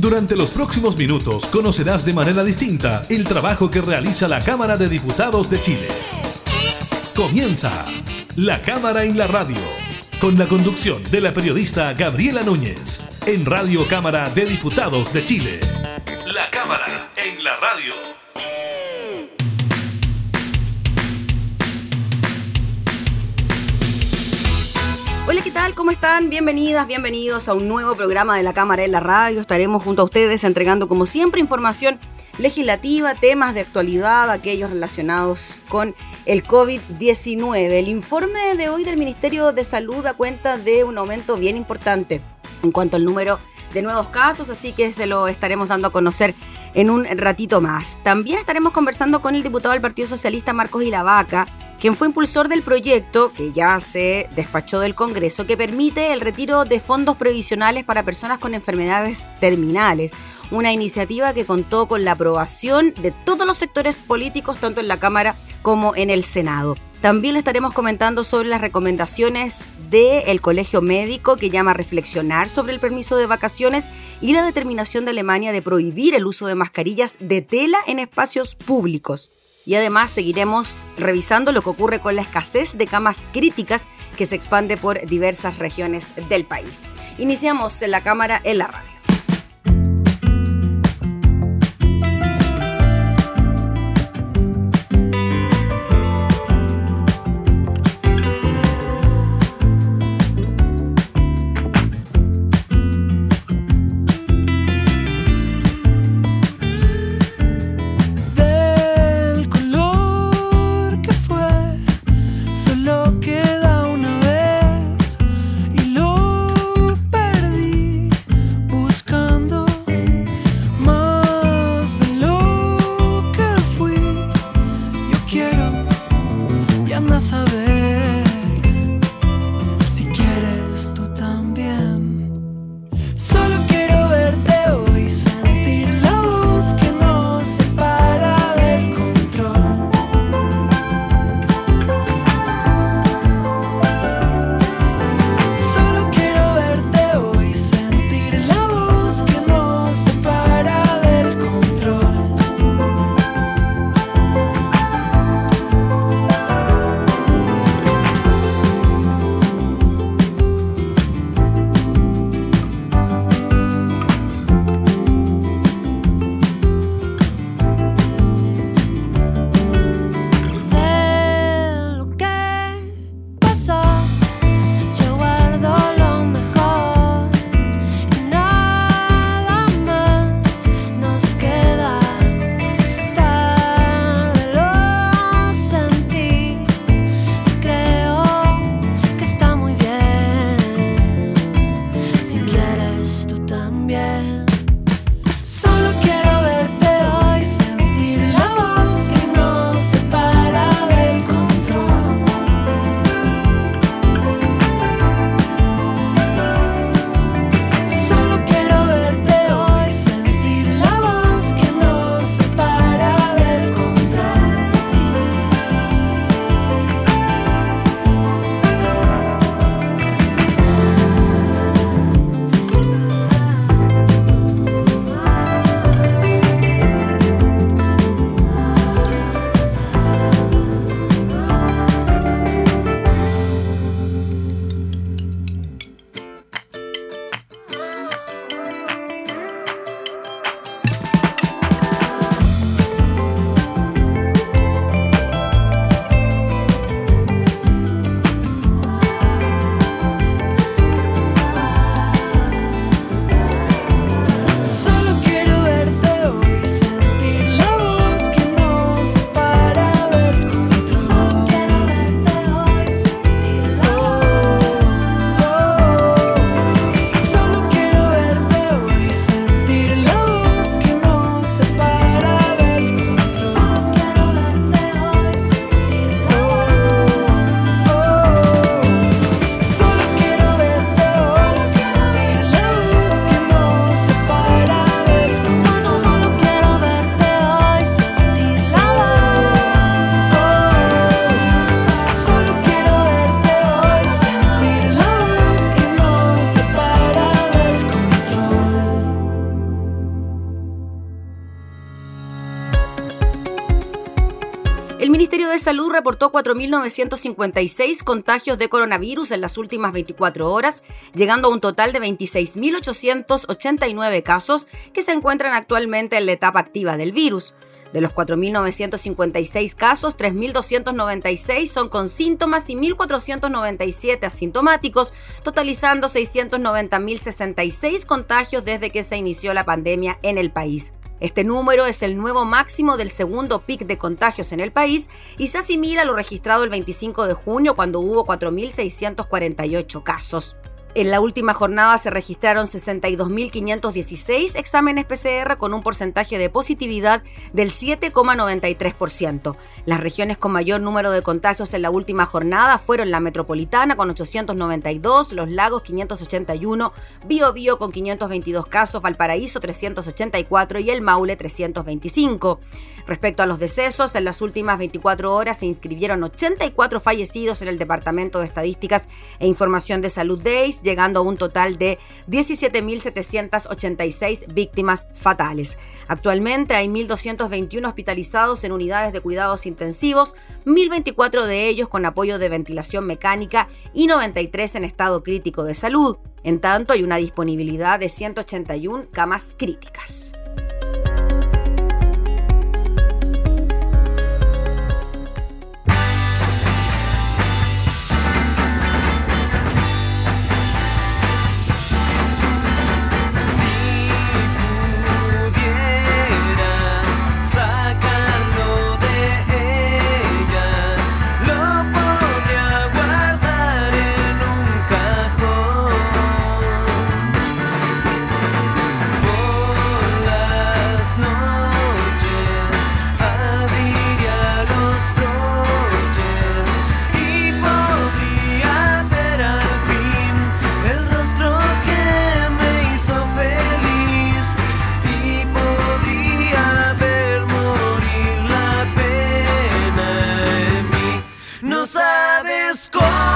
Durante los próximos minutos conocerás de manera distinta el trabajo que realiza la Cámara de Diputados de Chile. Comienza La Cámara en la Radio, con la conducción de la periodista Gabriela Núñez, en Radio Cámara de Diputados de Chile. La Cámara en la Radio. Hola, ¿qué tal? ¿Cómo están? Bienvenidas, bienvenidos a un nuevo programa de la Cámara en la Radio. Estaremos junto a ustedes entregando, como siempre, información legislativa, temas de actualidad, aquellos relacionados con el COVID-19. El informe de hoy del Ministerio de Salud da cuenta de un aumento bien importante en cuanto al número de nuevos casos, así que se lo estaremos dando a conocer en un ratito más. También estaremos conversando con el diputado del Partido Socialista Marcos Ilavaca quien fue impulsor del proyecto que ya se despachó del Congreso, que permite el retiro de fondos previsionales para personas con enfermedades terminales. Una iniciativa que contó con la aprobación de todos los sectores políticos, tanto en la Cámara como en el Senado. También estaremos comentando sobre las recomendaciones del Colegio Médico que llama a reflexionar sobre el permiso de vacaciones y la determinación de Alemania de prohibir el uso de mascarillas de tela en espacios públicos y además seguiremos revisando lo que ocurre con la escasez de camas críticas que se expande por diversas regiones del país. Iniciamos en la cámara en la radio. Reportó 4.956 contagios de coronavirus en las últimas 24 horas, llegando a un total de 26.889 casos que se encuentran actualmente en la etapa activa del virus. De los 4.956 casos, 3.296 son con síntomas y 1.497 asintomáticos, totalizando 690.066 contagios desde que se inició la pandemia en el país. Este número es el nuevo máximo del segundo pic de contagios en el país y se asimila a lo registrado el 25 de junio cuando hubo 4.648 casos. En la última jornada se registraron 62.516 exámenes PCR con un porcentaje de positividad del 7,93%. Las regiones con mayor número de contagios en la última jornada fueron la metropolitana con 892, Los Lagos 581, Biobío con 522 casos, Valparaíso 384 y el Maule 325. Respecto a los decesos, en las últimas 24 horas se inscribieron 84 fallecidos en el Departamento de Estadísticas e Información de Salud DEIS, llegando a un total de 17.786 víctimas fatales. Actualmente hay 1.221 hospitalizados en unidades de cuidados intensivos, 1.024 de ellos con apoyo de ventilación mecánica y 93 en estado crítico de salud. En tanto, hay una disponibilidad de 181 camas críticas. School.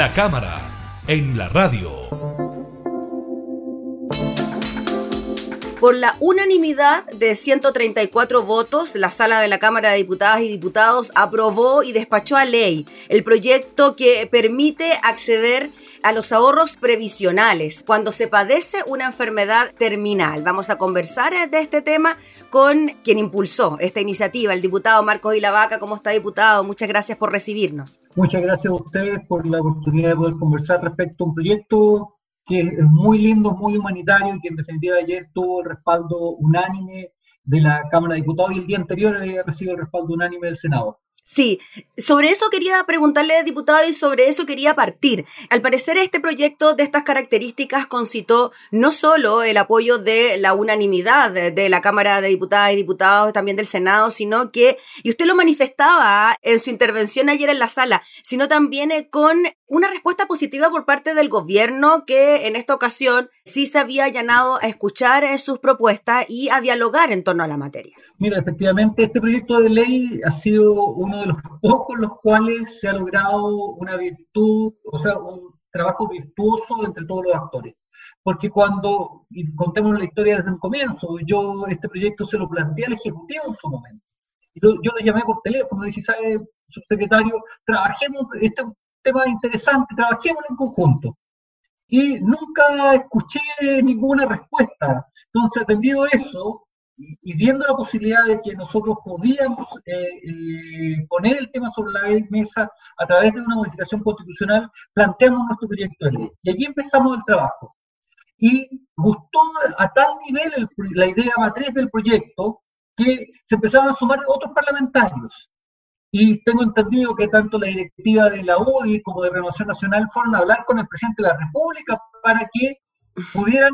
La cámara en la radio. Por la unanimidad de 134 votos, la sala de la Cámara de Diputadas y Diputados aprobó y despachó a ley el proyecto que permite acceder a los ahorros previsionales cuando se padece una enfermedad terminal. Vamos a conversar de este tema con quien impulsó esta iniciativa, el diputado Marcos Ilavaca. ¿Cómo está, diputado? Muchas gracias por recibirnos. Muchas gracias a ustedes por la oportunidad de poder conversar respecto a un proyecto que es muy lindo, muy humanitario y que en definitiva ayer tuvo el respaldo unánime de la Cámara de Diputados y el día anterior había recibido el respaldo unánime del Senado. Sí, sobre eso quería preguntarle, diputado, y sobre eso quería partir. Al parecer, este proyecto de estas características concitó no solo el apoyo de la unanimidad de la Cámara de Diputadas y Diputados, también del Senado, sino que, y usted lo manifestaba en su intervención ayer en la sala, sino también eh, con una respuesta positiva por parte del gobierno que en esta ocasión sí se había allanado a escuchar eh, sus propuestas y a dialogar en torno a la materia. Mira, efectivamente, este proyecto de ley ha sido uno de los pocos los cuales se ha logrado una virtud, o sea, un trabajo virtuoso entre todos los actores. Porque cuando, y contemos la historia desde un comienzo, yo este proyecto se lo planteé al Ejecutivo en su momento. Yo, lo llamé por teléfono, le dije, ¿sabe, subsecretario? Trabajemos, este tema interesante, trabajemos en conjunto. Y nunca escuché ninguna respuesta. Entonces, atendido eso, y, viendo la posibilidad de que nosotros podíamos eh, eh, poner el tema sobre la mesa a través de una modificación constitucional, planteamos nuestro proyecto de ley. Y allí empezamos el trabajo. Y gustó a tal nivel la idea matriz del proyecto que se empezaron a sumar otros parlamentarios. Y tengo entendido que tanto la directiva de la UDI como de Renovación Nacional fueron a hablar con el presidente de la República para que pudieran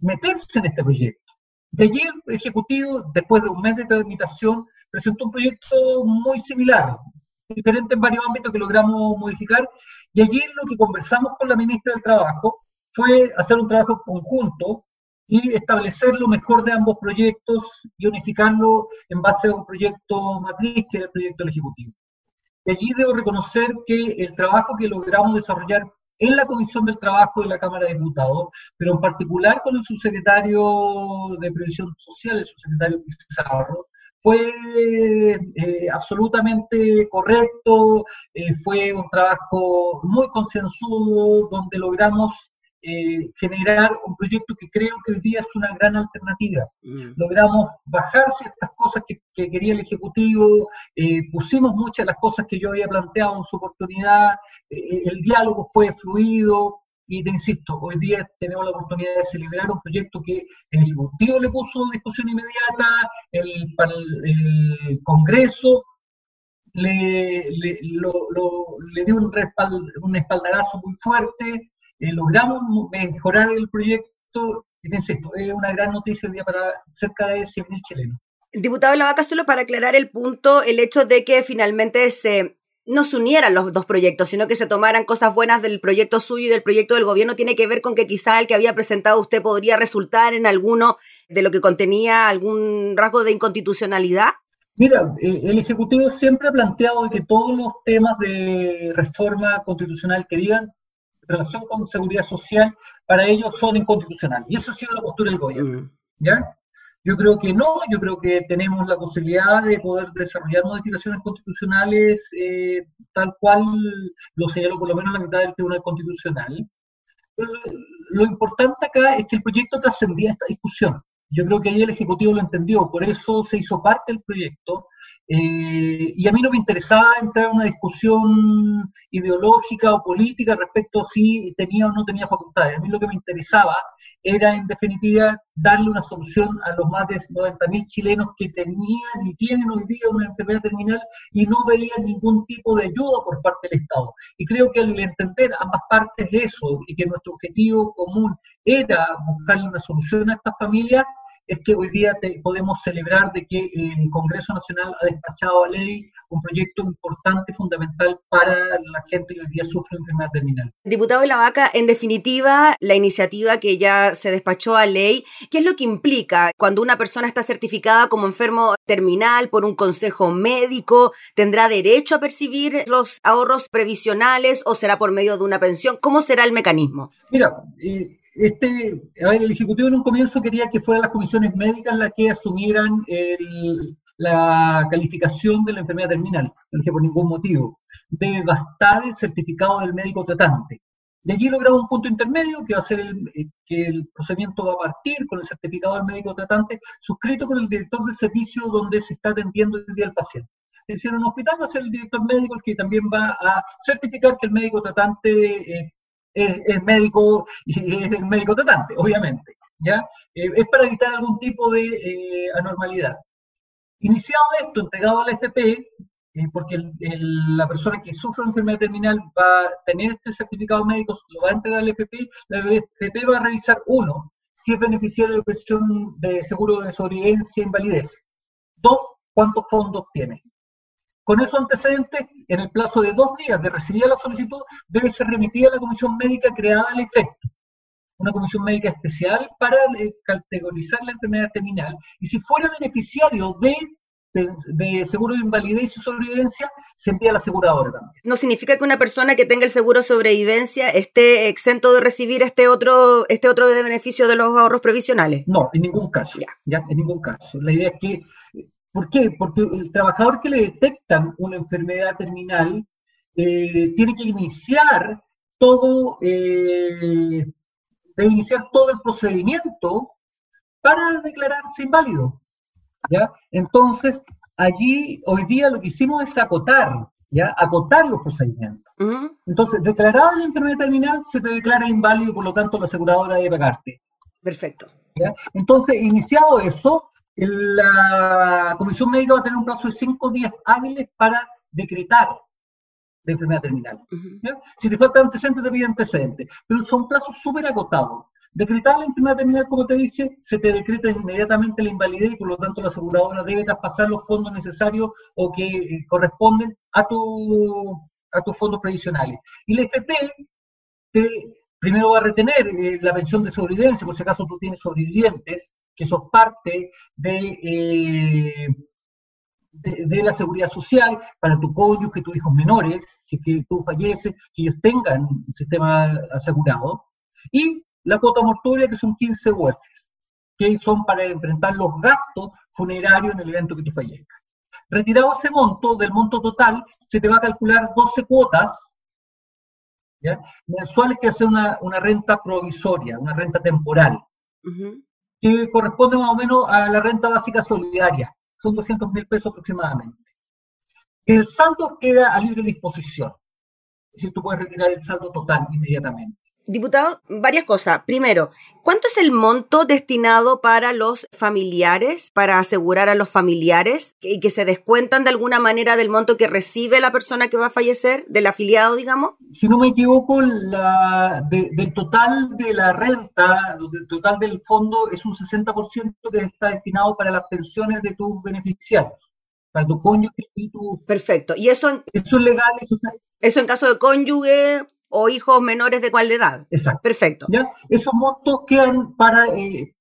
meterse en este proyecto. De allí el Ejecutivo, después de un mes de tramitación, presentó un proyecto muy similar, diferente en varios ámbitos que logramos modificar, y allí lo que conversamos con la ministra del Trabajo fue hacer un trabajo conjunto y establecer lo mejor de ambos proyectos y unificarlo en base a un proyecto matriz que era el proyecto del Ejecutivo. Y allí debo reconocer que el trabajo que logramos desarrollar en la Comisión del Trabajo de la Cámara de Diputados, pero en particular con el subsecretario de Previsión Social, el subsecretario Pizarro, fue eh, absolutamente correcto, eh, fue un trabajo muy concienzudo, donde logramos eh, generar un proyecto que creo que hoy día es una gran alternativa. Mm. Logramos bajar ciertas cosas que, quería el Ejecutivo, eh, pusimos muchas de las cosas que yo había planteado en su oportunidad, eh, el diálogo fue fluido. Y te insisto, hoy día tenemos la oportunidad de celebrar un proyecto que el Ejecutivo le puso discusión inmediata, el, el Congreso le, le, le dio un, un espaldarazo muy fuerte, eh, logramos mejorar el proyecto. Fíjense, esto es una gran noticia hoy día para cerca de 100.000 chilenos. Diputado Lavaca, solo para aclarar el punto, el hecho de que finalmente se no se unieran los dos proyectos, sino que se tomaran cosas buenas del proyecto suyo y del proyecto del gobierno, tiene que ver con que quizá el que había presentado usted podría resultar en alguno de lo que contenía algún rasgo de inconstitucionalidad. Mira, eh, el Ejecutivo siempre ha planteado que todos los temas de reforma constitucional que digan relación con seguridad social, para ellos son inconstitucionales. Y esa ha sido la postura del gobierno. ¿Ya? Yo creo que no, yo creo que tenemos la posibilidad de poder desarrollar modificaciones constitucionales eh, tal cual lo señaló por lo menos la mitad del Tribunal Constitucional. lo importante acá es que el proyecto trascendía esta discusión. Yo creo que ahí el Ejecutivo lo entendió, por eso se hizo parte del proyecto eh, y a mí no me interesaba entrar en una discusión ideológica o política respecto a si tenía o no tenía facultades. A mí lo que me interesaba era, en definitiva, darle una solución a los más de 90.000 chilenos que tenían y tienen hoy día una enfermedad terminal y no veían ningún tipo de ayuda por parte del Estado. Y creo que al entender ambas partes eso y que nuestro objetivo común era buscarle una solución a estas familias, es que hoy día podemos celebrar de que el Congreso Nacional ha despachado a ley un proyecto importante, fundamental para la gente que hoy día sufre enfermedad terminal. Diputado Vaca, en definitiva, la iniciativa que ya se despachó a ley, ¿qué es lo que implica cuando una persona está certificada como enfermo terminal por un consejo médico? ¿Tendrá derecho a percibir los ahorros previsionales o será por medio de una pensión? ¿Cómo será el mecanismo? Mira, eh, este, a ver, el Ejecutivo en un comienzo quería que fueran las comisiones médicas las que asumieran la calificación de la enfermedad terminal. No dije por ningún motivo. Debe bastar el certificado del médico tratante. De allí logramos un punto intermedio que va a ser el, eh, que el procedimiento va a partir con el certificado del médico tratante suscrito con el director del servicio donde se está atendiendo el día del paciente. Es decir, en un hospital va a ser el director médico el que también va a certificar que el médico tratante eh, es, médico es el médico tratante, obviamente. ¿ya? Eh, es para evitar algún tipo de anormalidad. Iniciado esto, entregado al FP, eh, porque la persona que sufre una enfermedad terminal va a tener este certificado médico, lo va a entregar al FP, la FP va a revisar, uno, si es beneficiario de presión de seguro de sobrevivencia e invalidez. Dos, cuántos fondos tiene. Con esos antecedentes, en el plazo de dos días de recibir la solicitud, debe ser remitida a la comisión médica creada al efecto. Una comisión médica especial para eh, categorizar la enfermedad terminal. Y si fuera beneficiario de de, seguro de invalidez y sobrevivencia se envía a la aseguradora también. No significa que una persona que tenga el seguro sobrevivencia esté exento de recibir este otro, este otro de beneficio de los ahorros previsionales. No, en ningún caso. Ya. En ningún caso. La idea es que, ¿por qué? Porque el trabajador que le detectan una enfermedad terminal eh, tiene que iniciar todo, eh, debe iniciar todo el procedimiento para declararse inválido. ¿ya? Entonces, allí hoy día lo que hicimos es acotar, ¿ya? Acotar los procedimientos. Entonces, declarada la enfermedad terminal, se te declara inválido, por lo tanto, la aseguradora debe pagarte. Perfecto. Entonces, iniciado eso, la Comisión Médica va a tener un plazo de cinco días hábiles para decretar la enfermedad terminal. Si te faltan antecedentes, te pide antecedentes, pero son plazos súper agotados. Decretar la enfermedad terminal, como te dije, se te decreta inmediatamente la invalidez y por lo tanto la aseguradora debe traspasar los fondos necesarios o que eh, corresponden a, tu, a tus fondos previsionales. Y la FP te, primero va a retener eh, la pensión de sobrevivencia, por si acaso tú tienes sobrevivientes, que sos parte de, eh, de, la seguridad social para tu cónyuge, tus hijos menores, si que tú falleces, que ellos tengan un sistema asegurado. Y la cuota mortuoria, que son 15 UF, que son para enfrentar los gastos funerarios en el evento que tú fallezcas. Retirado ese monto, del monto total, se te va a calcular 12 cuotas mensuales que hacen una, renta provisoria, una renta temporal, que corresponde más o menos a la renta básica solidaria. Son 200 mil pesos aproximadamente. El saldo queda a libre disposición. Es decir, tú puedes retirar el saldo total inmediatamente. Diputado, varias cosas. Primero, ¿cuánto es el monto destinado para los familiares, para asegurar a los familiares y que, se descuentan de alguna manera del monto que recibe la persona que va a fallecer, del afiliado, digamos? Si no me equivoco, la, del total de la renta, del total del fondo, es un 60% que está destinado para las pensiones de tus beneficiarios, para tu cónyuge y tu... Perfecto. ¿Y eso, eso es legal? Eso, eso en caso de cónyuge, o hijos menores de cuál edad. Exacto. Perfecto. ¿Ya? Esos montos quedan para, eh,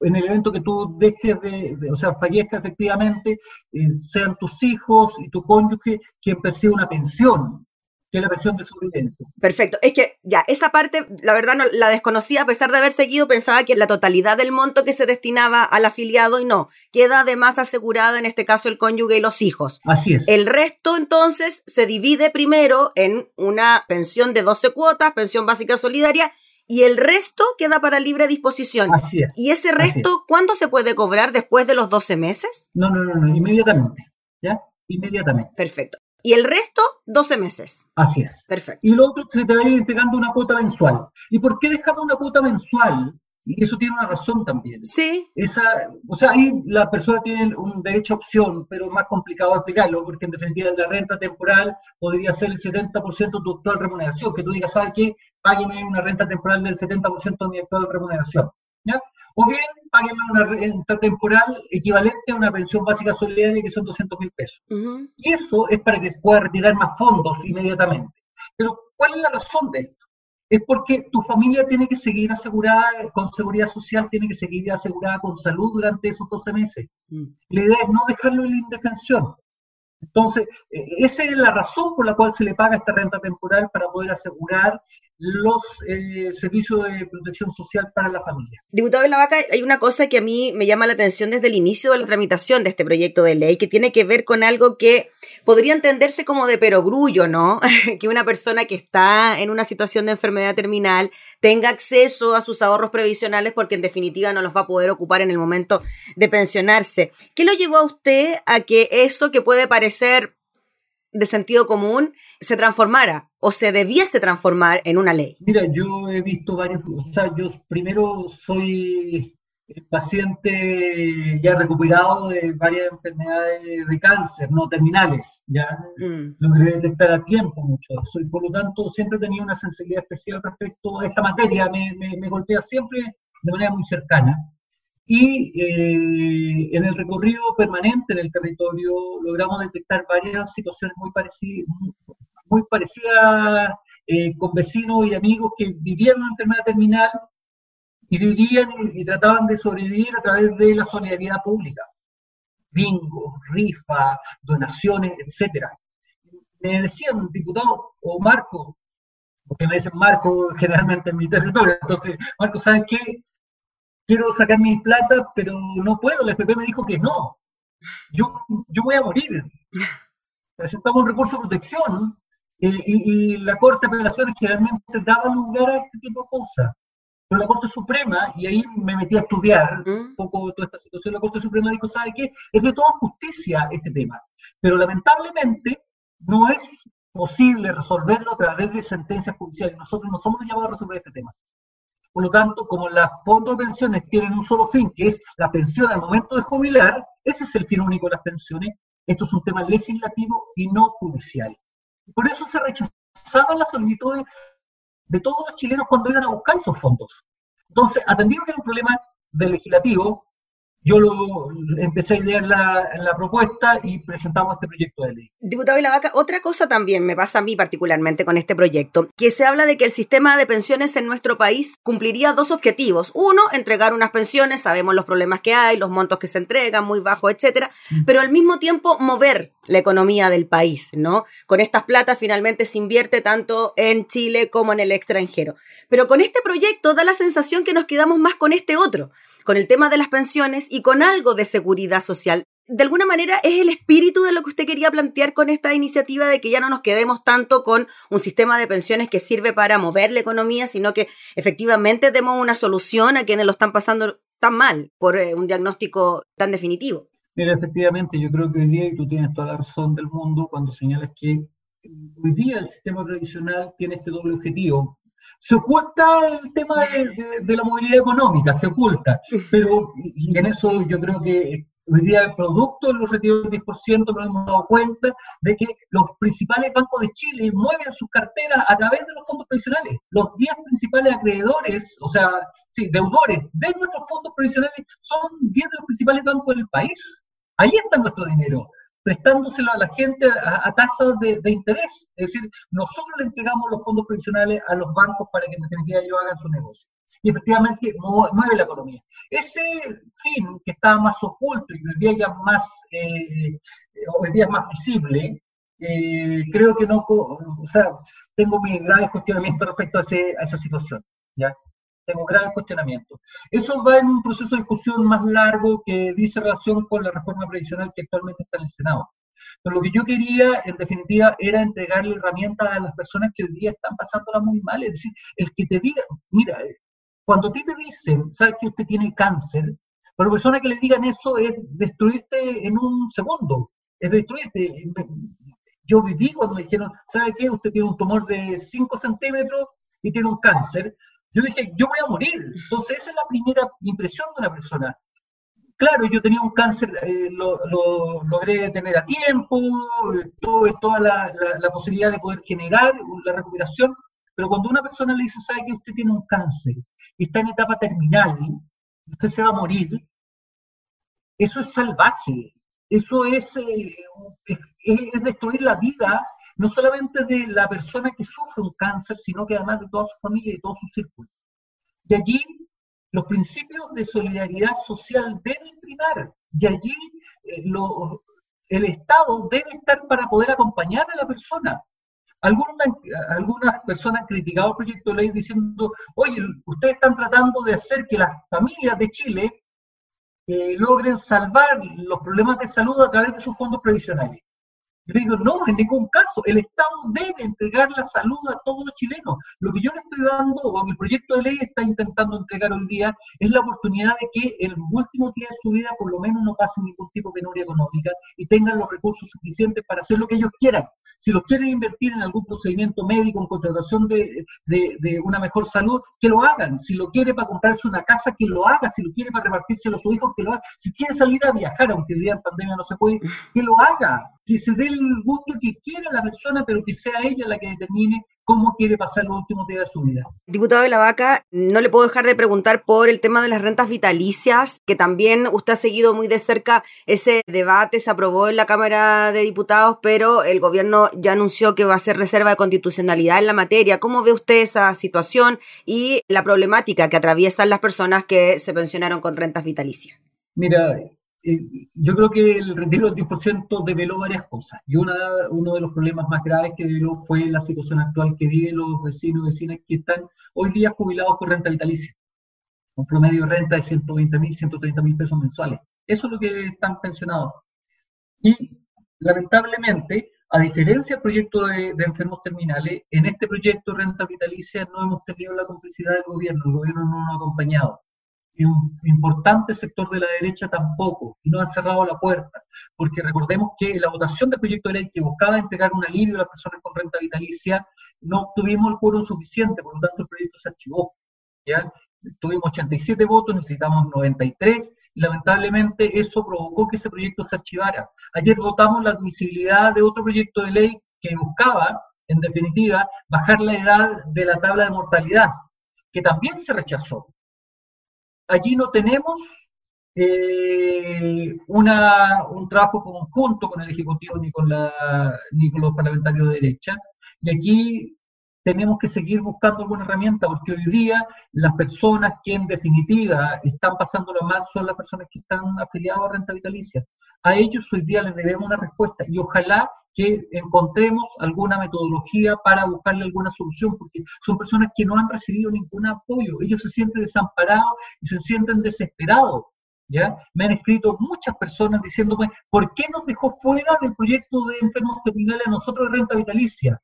en el evento que tú dejes de, o sea, fallezca efectivamente, eh, sean tus hijos y tu cónyuge quien percibe una pensión que la pensión de sobrevivencia. Perfecto. Es que ya, esa parte, la verdad, no la desconocía, a pesar de haber seguido, pensaba que la totalidad del monto que se destinaba al afiliado y no, queda además asegurada en este caso el cónyuge y los hijos. Así es. El resto entonces se divide primero en una pensión de 12 cuotas, pensión básica solidaria, y el resto queda para libre disposición. Así es. ¿Y ese resto cuándo se puede cobrar después de los 12 meses? No, no, no, no, inmediatamente. ¿Ya? Inmediatamente. Perfecto. Y el resto, 12 meses. Así es. Perfecto. Y lo otro, se te va a ir entregando una cuota mensual. ¿Y por qué dejamos una cuota mensual? Y eso tiene una razón también. Sí. Esa, o sea, ahí la persona tiene un derecho a opción, pero es más complicado explicarlo, porque en definitiva la renta temporal podría ser el 70% de tu actual remuneración, que tú digas, ¿sabes qué? Págueme una renta temporal del 70% de mi actual remuneración. ¿Ya? O bien, páguenme una renta temporal equivalente a una pensión básica solidaria que son 200 mil pesos. Y eso es para que se pueda retirar más fondos inmediatamente. Pero, ¿cuál es la razón de esto? Es porque tu familia tiene que seguir asegurada con seguridad social, tiene que seguir asegurada con salud durante esos 12 meses. Mm. La idea es no dejarlo en la indefensión. Entonces, e, esa es la razón por la cual se le paga esta renta temporal para poder asegurar los eh, servicios de protección social para la familia. Diputado de la Vaca, hay una cosa que a mí me llama la atención desde el inicio de la tramitación de este proyecto de ley, que tiene que ver con algo que podría entenderse como de perogrullo, ¿no? que una persona que está en una situación de enfermedad terminal tenga acceso a sus ahorros previsionales porque en definitiva no los va a poder ocupar en el momento de pensionarse. ¿Qué lo llevó a usted a que eso que puede parecer de sentido común se transformara o se debiese transformar en una ley? Mira, yo he visto varios, o sea, yo primero soy paciente ya recuperado de varias enfermedades de cáncer, no terminales, ya mm. logré detectar a tiempo mucho soy Por lo tanto, siempre he tenido una sensibilidad especial respecto a esta materia, me, me golpea siempre de manera muy cercana. Y eh, en el recorrido permanente en el territorio logramos detectar varias situaciones muy parecidas, muy parecidas eh, con vecinos y amigos que vivían una enfermedad terminal y vivían y, trataban de sobrevivir a través de la solidaridad pública. Bingo, rifa, donaciones, etc. Me decían, diputado o Marco, porque me dicen Marco generalmente en mi territorio, entonces, Marco, ¿sabes qué? Quiero sacar mi plata, pero no puedo. La FP me dijo que no. Yo, yo voy a morir. Presentamos un recurso de protección eh, y, la Corte de Apelaciones generalmente daba lugar a este tipo de cosas. Pero la Corte Suprema, y ahí me metí a estudiar un poco toda esta situación, la Corte Suprema dijo, ¿sabe qué? Es de toda justicia este tema. Pero lamentablemente no es posible resolverlo a través de sentencias judiciales. Nosotros no somos llamados a resolver este tema. Por lo tanto, como las fondos de pensiones tienen un solo fin, que es la pensión al momento de jubilar, ese es el fin único de las pensiones, esto es un tema legislativo y no judicial. Por eso se rechazaban las solicitudes de todos los chilenos cuando iban a buscar esos fondos. Entonces, atendido que era un problema del legislativo, yo lo empecé a idear la, la, propuesta y presentamos este proyecto de ley. Diputado Vaca, otra cosa también me pasa a mí particularmente con este proyecto, que se habla de que el sistema de pensiones en nuestro país cumpliría dos objetivos. Uno, entregar unas pensiones, sabemos los problemas que hay, los montos que se entregan, muy bajos, etcétera, mm. pero al mismo tiempo mover la economía del país, ¿no? Con estas platas finalmente se invierte tanto en Chile como en el extranjero. Pero con este proyecto da la sensación que nos quedamos más con este otro con el tema de las pensiones y con algo de seguridad social. De alguna manera es el espíritu de lo que usted quería plantear con esta iniciativa de que ya no nos quedemos tanto con un sistema de pensiones que sirve para mover la economía, sino que efectivamente demos una solución a quienes lo están pasando tan mal por eh, un diagnóstico tan definitivo. Mira, efectivamente, yo creo que hoy día, y tú tienes toda la razón del mundo cuando señalas que hoy día el sistema previsional tiene este doble objetivo, se oculta el tema de, la movilidad económica, se oculta, pero y en eso yo creo que hoy día el producto de los retiros del 10% nos hemos dado cuenta de que los principales bancos de Chile mueven sus carteras a través de los fondos previsionales. Los 10 principales acreedores, o sea, sí, deudores de nuestros fondos previsionales son 10 de los principales bancos del país. Ahí está nuestro dinero prestándoselo a la gente a, tasas de, interés. Es decir, nosotros le entregamos los fondos previsionales a los bancos para que en definitiva ellos hagan su negocio. Y efectivamente mueve la economía. Ese fin que estaba más oculto y hoy día ya más, eh, hoy día es más visible, eh, creo que no, o sea, tengo mis graves cuestionamientos respecto a, a esa situación. ¿ya? Tengo graves cuestionamientos. Eso va en un proceso de discusión más largo que dice relación con la reforma previsional que actualmente está en el Senado. Pero lo que yo quería, en definitiva, era entregarle herramientas a las personas que hoy día están pasándola muy mal. Es decir, el que te diga, mira, cuando a ti te dicen, sabes que usted tiene cáncer, pero la que le digan eso es destruirte en un segundo, es destruirte. Yo viví cuando me dijeron, ¿sabe qué? Usted tiene un tumor de 5 centímetros y tiene un cáncer yo dije, yo voy a morir. Entonces, esa es la primera impresión de una persona. Claro, yo tenía un cáncer, eh, lo, logré tener a tiempo, tuve toda la, posibilidad de poder generar la recuperación, pero cuando una persona le dice, sabe que usted tiene un cáncer está en etapa terminal, usted se va a morir, eso es salvaje, eso es, eh, es destruir la vida no solamente de la persona que sufre un cáncer, sino que además de toda su familia y todo su círculo. De allí los principios de solidaridad social deben primar, de allí eh, el Estado debe estar para poder acompañar a la persona, Algunas, algunas personas han criticado el proyecto de ley diciendo, oye, ustedes están tratando de hacer que las familias de Chile eh, logren salvar los problemas de salud a través de sus fondos previsionales. Digo, no, en ningún caso. El Estado debe entregar la salud a todos los chilenos. Lo que yo le estoy dando, o el proyecto de ley está intentando entregar hoy día, es la oportunidad de que en los últimos días de su vida por lo menos no pasen ningún tipo de penuria económica y tengan los recursos suficientes para hacer lo que ellos quieran. Si los quieren invertir en algún procedimiento médico, en contratación de, una mejor salud, que lo hagan. Si lo quiere para comprarse una casa, que lo haga. Si lo quiere para repartírselo a sus hijos, que lo haga. Si quiere salir a viajar, aunque el día en pandemia no se puede, que lo haga que se dé el gusto que quiera la persona, pero que sea ella la que determine cómo quiere pasar los últimos días de su vida. Diputado de la Vaca, no le puedo dejar de preguntar por el tema de las rentas vitalicias, que también usted ha seguido muy de cerca ese debate, se aprobó en la Cámara de Diputados, pero el gobierno ya anunció que va a ser reserva de constitucionalidad en la materia. ¿Cómo ve usted esa situación y la problemática que atraviesan las personas que se pensionaron con rentas vitalicias? Mira, yo creo que el retiro del 10% develó varias cosas. Y una, uno de los problemas más graves que develó fue la situación actual que viven los vecinos y vecinas que están hoy día jubilados por renta vitalicia. Un promedio de renta de 120 mil, 130 mil pesos mensuales. Eso es lo que están pensionados. Y lamentablemente, a diferencia del proyecto de, de, enfermos terminales, en este proyecto de renta vitalicia no hemos tenido la complicidad del gobierno, el gobierno no nos ha acompañado un importante sector de la derecha tampoco, y no ha cerrado la puerta, porque recordemos que la votación del proyecto de ley que buscaba entregar un alivio a las personas con renta vitalicia, no obtuvimos el quórum suficiente, por lo tanto el proyecto se archivó. ¿ya? Tuvimos 87 votos, necesitamos 93, y lamentablemente eso provocó que ese proyecto se archivara. Ayer votamos la admisibilidad de otro proyecto de ley que buscaba, en definitiva, bajar la edad de la tabla de mortalidad, que también se rechazó allí no tenemos eh, una, un trabajo conjunto con el Ejecutivo ni con, la, ni con los parlamentarios de derecha. Y aquí tenemos que seguir buscando alguna herramienta, porque hoy día las personas que en definitiva están pasando lo mal son las personas que están afiliadas a renta vitalicia. A ellos hoy día les debemos una respuesta y ojalá que encontremos alguna metodología para buscarle alguna solución, porque son personas que no han recibido ningún apoyo, ellos se sienten desamparados y se sienten desesperados. ¿Ya? Me han escrito muchas personas diciéndome, ¿por qué nos dejó fuera del proyecto de enfermos terminales a nosotros de renta vitalicia?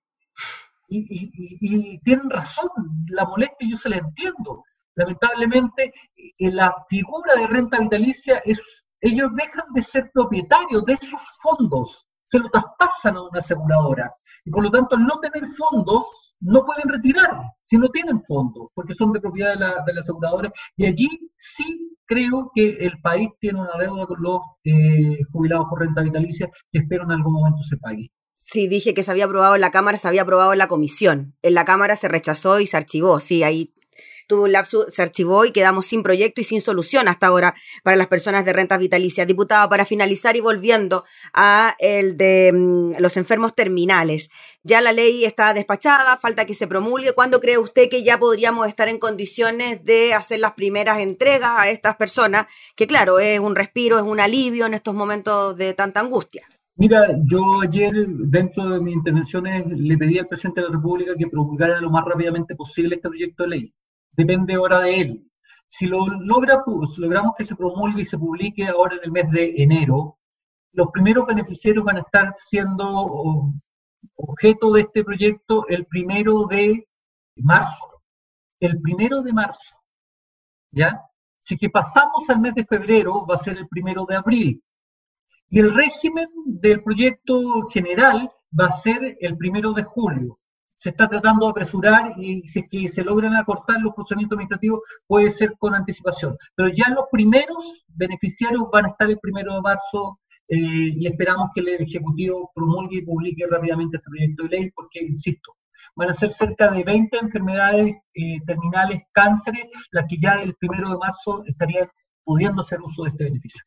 Y, tienen razón, la molestia yo se la entiendo. Lamentablemente, eh, la figura de renta vitalicia es, ellos dejan de ser propietarios de sus fondos, se lo traspasan a una aseguradora. Y por lo tanto, al no tener fondos, no pueden retirar si no tienen fondos, porque son de propiedad de la, de la aseguradora. Y allí sí creo que el país tiene una deuda con los eh, jubilados por renta vitalicia que espero en algún momento se pague. Sí, dije que se había aprobado en la Cámara, se había aprobado en la comisión. En la Cámara se rechazó y se archivó. Sí, ahí tuvo un lapso, se archivó y quedamos sin proyecto y sin solución hasta ahora para las personas de rentas vitalicias. Diputado, para finalizar y volviendo a el de mm, los enfermos terminales. Ya la ley está despachada, falta que se promulgue. ¿Cuándo cree usted que ya podríamos estar en condiciones de hacer las primeras entregas a estas personas? Que claro, es un respiro, es un alivio en estos momentos de tanta angustia. Mira, yo ayer, dentro de mis intervenciones, le pedí al presidente de la República que promulgara lo más rápidamente posible este proyecto de ley. Depende ahora de él. Si lo logra, pues, logramos que se promulgue y se publique ahora en el mes de enero, los primeros beneficiarios van a estar siendo objeto de este proyecto el primero de marzo. El primero de marzo. ¿Ya? Si que pasamos al mes de febrero, va a ser el primero de abril. Y el régimen del proyecto general va a ser el primero de julio. Se está tratando de apresurar y si es que se logran acortar los procedimientos administrativos puede ser con anticipación. Pero ya los primeros beneficiarios van a estar el primero de marzo eh, y esperamos que el Ejecutivo promulgue y publique rápidamente este proyecto de ley porque, insisto, van a ser cerca de 20 enfermedades eh, terminales, cánceres, las que ya el primero de marzo estarían pudiendo hacer uso de este beneficio.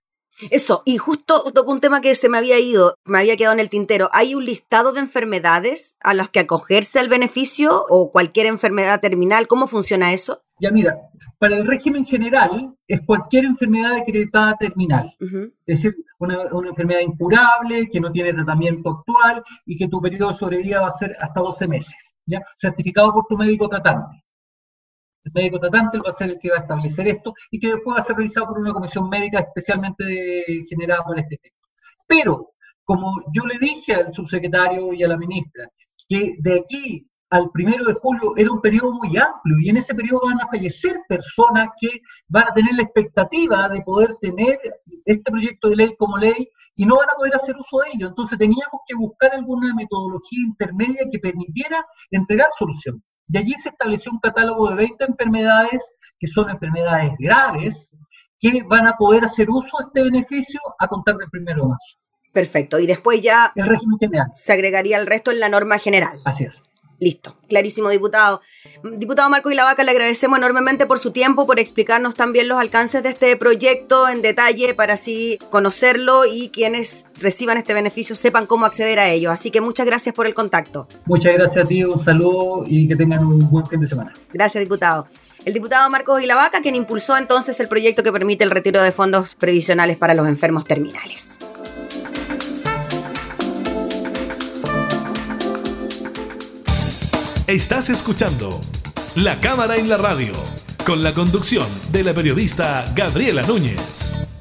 Eso, y justo tocó un tema que se me había ido, me había quedado en el tintero. ¿Hay un listado de enfermedades a las que acogerse al beneficio o cualquier enfermedad terminal? ¿Cómo funciona eso? Ya mira, para el régimen general es cualquier enfermedad decretada terminal, es decir, una, enfermedad incurable, que no tiene tratamiento actual y que tu periodo de sobrevida va a ser hasta 12 meses, ¿ya? certificado por tu médico tratante. El médico tratante va a ser el que va a establecer esto y que después va a ser revisado por una comisión médica especialmente generada por este efecto. Pero, como yo le dije al subsecretario y a la ministra, que de aquí al primero de julio era un periodo muy amplio y en ese periodo van a fallecer personas que van a tener la expectativa de poder tener este proyecto de ley como ley y no van a poder hacer uso de ello. Entonces teníamos que buscar alguna metodología intermedia que permitiera entregar solución. Y allí se estableció un catálogo de 20 enfermedades que son enfermedades graves que van a poder hacer uso de este beneficio a contar del primero de marzo. Perfecto. Y después ya el régimen general. se agregaría el resto en la norma general. Así es. Listo, clarísimo, diputado. Diputado Marco Vaca, le agradecemos enormemente por su tiempo, por explicarnos también los alcances de este proyecto en detalle para así conocerlo y quienes reciban este beneficio sepan cómo acceder a ello. Así que muchas gracias por el contacto. Muchas gracias a ti, un saludo y que tengan un buen fin de semana. Gracias, diputado. El diputado Marcos Vaca, quien impulsó entonces el proyecto que permite el retiro de fondos previsionales para los enfermos terminales. Estás escuchando La Cámara en la Radio, con la conducción de la periodista Gabriela Núñez.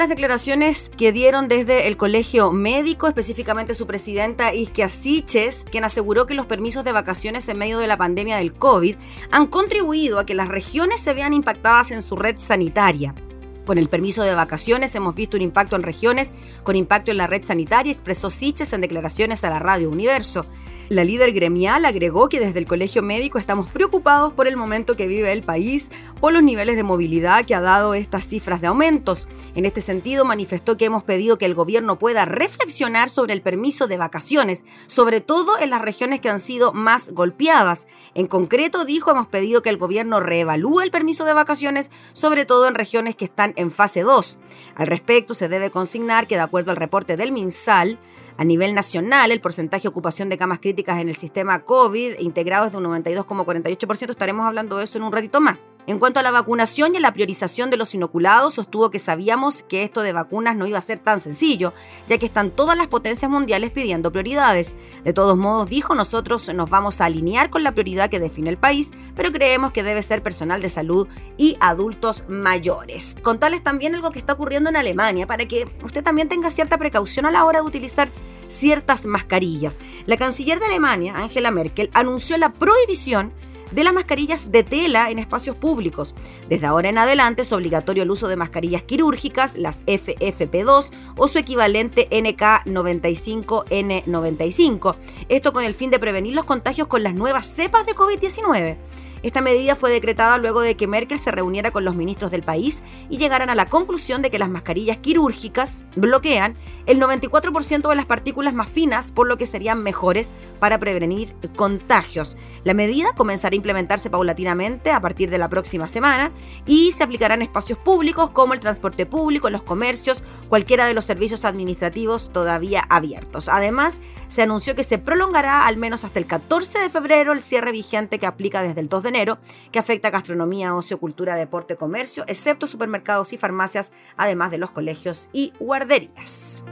Las declaraciones que dieron desde el Colegio Médico, específicamente su presidenta Isquia Siches, quien aseguró que los permisos de vacaciones en medio de la pandemia del COVID han contribuido a que las regiones se vean impactadas en su red sanitaria. Con el permiso de vacaciones hemos visto un impacto en regiones con impacto en la red sanitaria, expresó Siches en declaraciones a la Radio Universo. La líder gremial agregó que desde el Colegio Médico estamos preocupados por el momento que vive el país, por los niveles de movilidad que ha dado estas cifras de aumentos. En este sentido, manifestó que hemos pedido que el gobierno pueda reflexionar sobre el permiso de vacaciones, sobre todo en las regiones que han sido más golpeadas. En concreto, dijo, hemos pedido que el gobierno reevalúe el permiso de vacaciones, sobre todo en regiones que están en fase 2. Al respecto, se debe consignar que, de acuerdo al reporte del MinSal, a nivel nacional, el porcentaje de ocupación de camas críticas en el sistema COVID integrado es de un 92,48%. Estaremos hablando de eso en un ratito más. En cuanto a la vacunación y a la priorización de los inoculados, sostuvo que sabíamos que esto de vacunas no iba a ser tan sencillo, ya que están todas las potencias mundiales pidiendo prioridades. De todos modos, dijo, nosotros nos vamos a alinear con la prioridad que define el país, pero creemos que debe ser personal de salud y adultos mayores. Contarles también algo que está ocurriendo en Alemania para que usted también tenga cierta precaución a la hora de utilizar ciertas mascarillas. La canciller de Alemania, Angela Merkel, anunció la prohibición de las mascarillas de tela en espacios públicos. Desde ahora en adelante es obligatorio el uso de mascarillas quirúrgicas, las FFP2 o su equivalente NK95N95. Esto con el fin de prevenir los contagios con las nuevas cepas de COVID-19. Esta medida fue decretada luego de que Merkel se reuniera con los ministros del país y llegaran a la conclusión de que las mascarillas quirúrgicas bloquean el 94% de las partículas más finas, por lo que serían mejores para prevenir contagios. La medida comenzará a implementarse paulatinamente a partir de la próxima semana y se aplicará en espacios públicos como el transporte público, los comercios, cualquiera de los servicios administrativos todavía abiertos. Además, se anunció que se prolongará al menos hasta el 14 de febrero el cierre vigente que aplica desde el 2 de enero, que afecta a gastronomía, ocio, cultura, deporte, comercio, excepto supermercados y farmacias, además de los colegios y guarderías.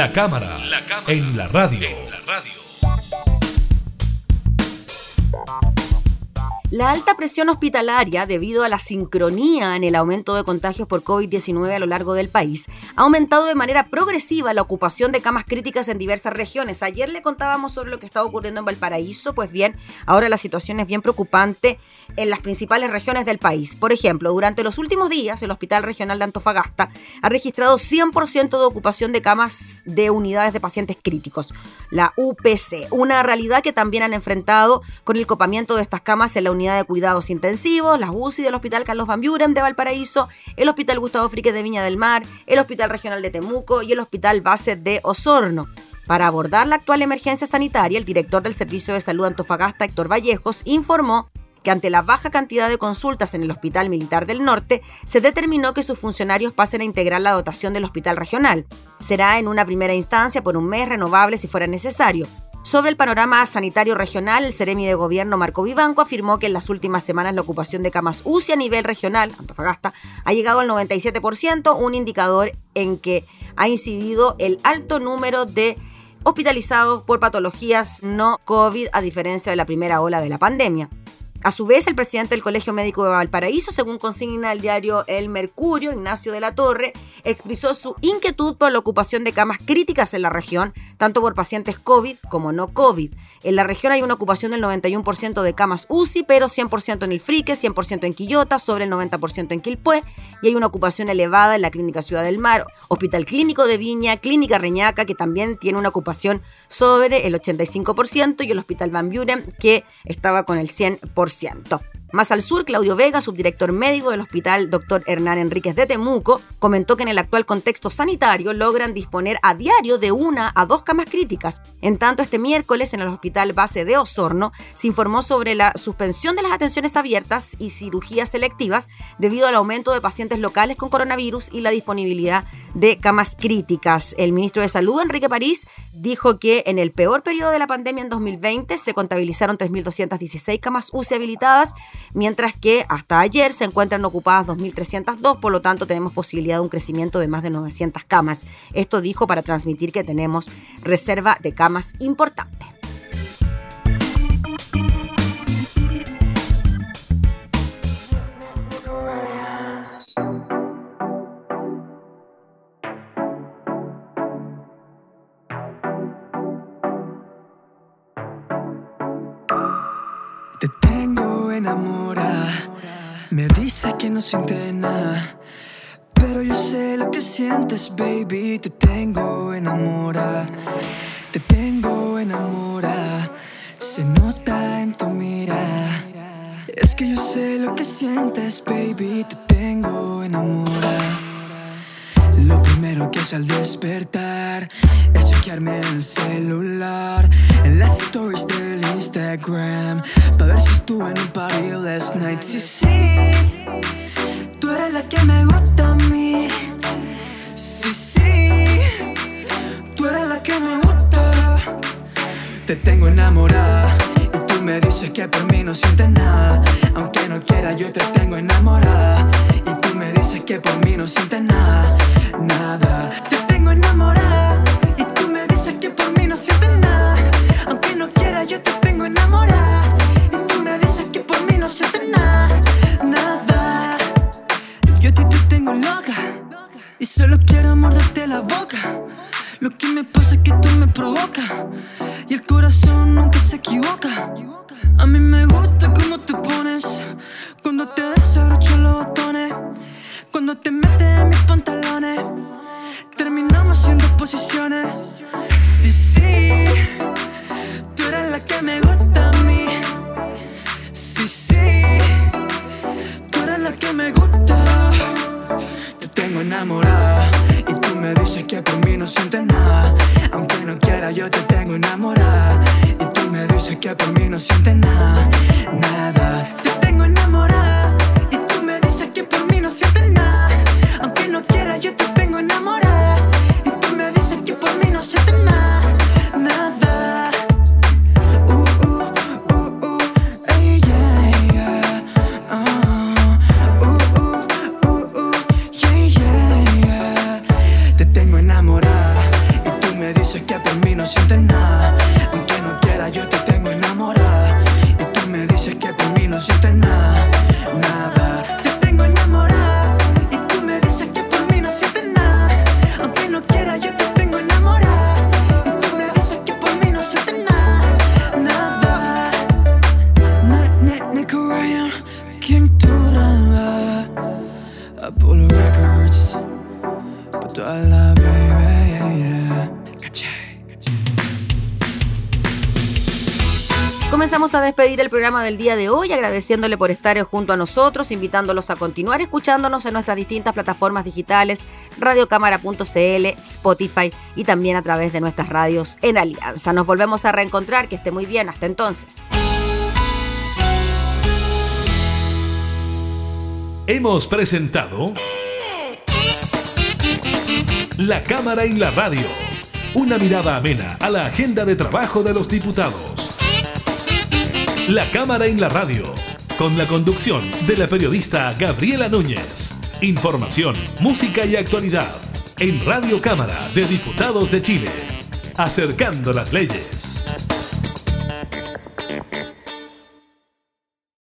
La cámara, en la radio. La alta presión hospitalaria, debido a la sincronía en el aumento de contagios por COVID-19 a lo largo del país, ha aumentado de manera progresiva la ocupación de camas críticas en diversas regiones. Ayer le contábamos sobre lo que estaba ocurriendo en Valparaíso, pues bien, ahora la situación es bien preocupante en las principales regiones del país. Por ejemplo, durante los últimos días, el Hospital Regional de Antofagasta ha registrado 100% de ocupación de camas de unidades de pacientes críticos, la UPC, una realidad que también han enfrentado con el copamiento de estas camas en la unidad de cuidados intensivos, las UCI del Hospital Carlos Van Buren de Valparaíso, el Hospital Gustavo Frique de Viña del Mar, el Hospital Regional de Temuco y el Hospital Base de Osorno. Para abordar la actual emergencia sanitaria, el director del Servicio de Salud Antofagasta, Héctor Vallejos, informó que ante la baja cantidad de consultas en el Hospital Militar del Norte, se determinó que sus funcionarios pasen a integrar la dotación del hospital regional. Será en una primera instancia por un mes renovable si fuera necesario. Sobre el panorama sanitario regional, el Ceremi de Gobierno Marco Vivanco afirmó que en las últimas semanas la ocupación de camas UCI a nivel regional, Antofagasta, ha llegado al 97%, un indicador en que ha incidido el alto número de hospitalizados por patologías no COVID a diferencia de la primera ola de la pandemia. A su vez, el presidente del Colegio Médico de Valparaíso, según consigna el diario El Mercurio, Ignacio de la Torre, expresó su inquietud por la ocupación de camas críticas en la región, tanto por pacientes COVID como no COVID. En la región hay una ocupación del 91% de camas UCI, pero 100% en el Frique, 100% en Quillota, sobre el 90% en Quilpué, y hay una ocupación elevada en la Clínica Ciudad del Mar, Hospital Clínico de Viña, Clínica Reñaca, que también tiene una ocupación sobre el 85%, y el Hospital Van Buren, que estaba con el 100%. 10%. Más al sur, Claudio Vega, subdirector médico del Hospital Dr. Hernán Enríquez de Temuco, comentó que en el actual contexto sanitario logran disponer a diario de una a dos camas críticas. En tanto, este miércoles en el Hospital Base de Osorno se informó sobre la suspensión de las atenciones abiertas y cirugías selectivas debido al aumento de pacientes locales con coronavirus y la disponibilidad de camas críticas. El ministro de Salud, Enrique París, dijo que en el peor periodo de la pandemia en 2020 se contabilizaron 3.216 camas UCI habilitadas, mientras que hasta ayer se encuentran ocupadas 2.302, por lo tanto tenemos posibilidad de un crecimiento de más de 900 camas. Esto dijo para transmitir que tenemos reserva de camas importante. Me dice que no siente nada. Pero yo sé lo que sientes, baby. Te tengo enamorada. Te tengo enamorada. Se nota en tu mirada. Es que yo sé lo que sientes, baby. Te tengo enamorada. Lo primero que hace al despertar es chequearme el celular, en las stories del Instagram, para ver si estuve en un party last night. Sí, sí, tú eres la que me gusta a mí. Sí, sí, tú eres la que me gusta. Te tengo enamorada y tú me dices que por mí no sientes nada. Aunque no quiera, yo te tengo enamorada. Me dices que por mí no sientes nada nada. Te tengo enamorada y tú me dices que por mí no sientes nada. Aunque no quiera, yo te tengo enamorada y tú me dices que por mí no sientes nada, nada. Yo ti te tengo loca y solo quiero morderte la boca. Lo que me pasa es que tú me provocas y el corazón nunca se equivoca. A mí me gusta El programa del día de hoy agradeciéndole por estar junto a nosotros, invitándolos a continuar escuchándonos en nuestras distintas plataformas digitales, radiocámara.cl, Spotify y también a través de nuestras radios en Alianza. Nos volvemos a reencontrar, que esté muy bien, hasta entonces. Hemos presentado La Cámara y la Radio, una mirada amena a la agenda de trabajo de los diputados. La Cámara en la Radio, con la conducción de la periodista Gabriela Núñez. Información, música y actualidad en Radio Cámara de Diputados de Chile. Acercando las leyes.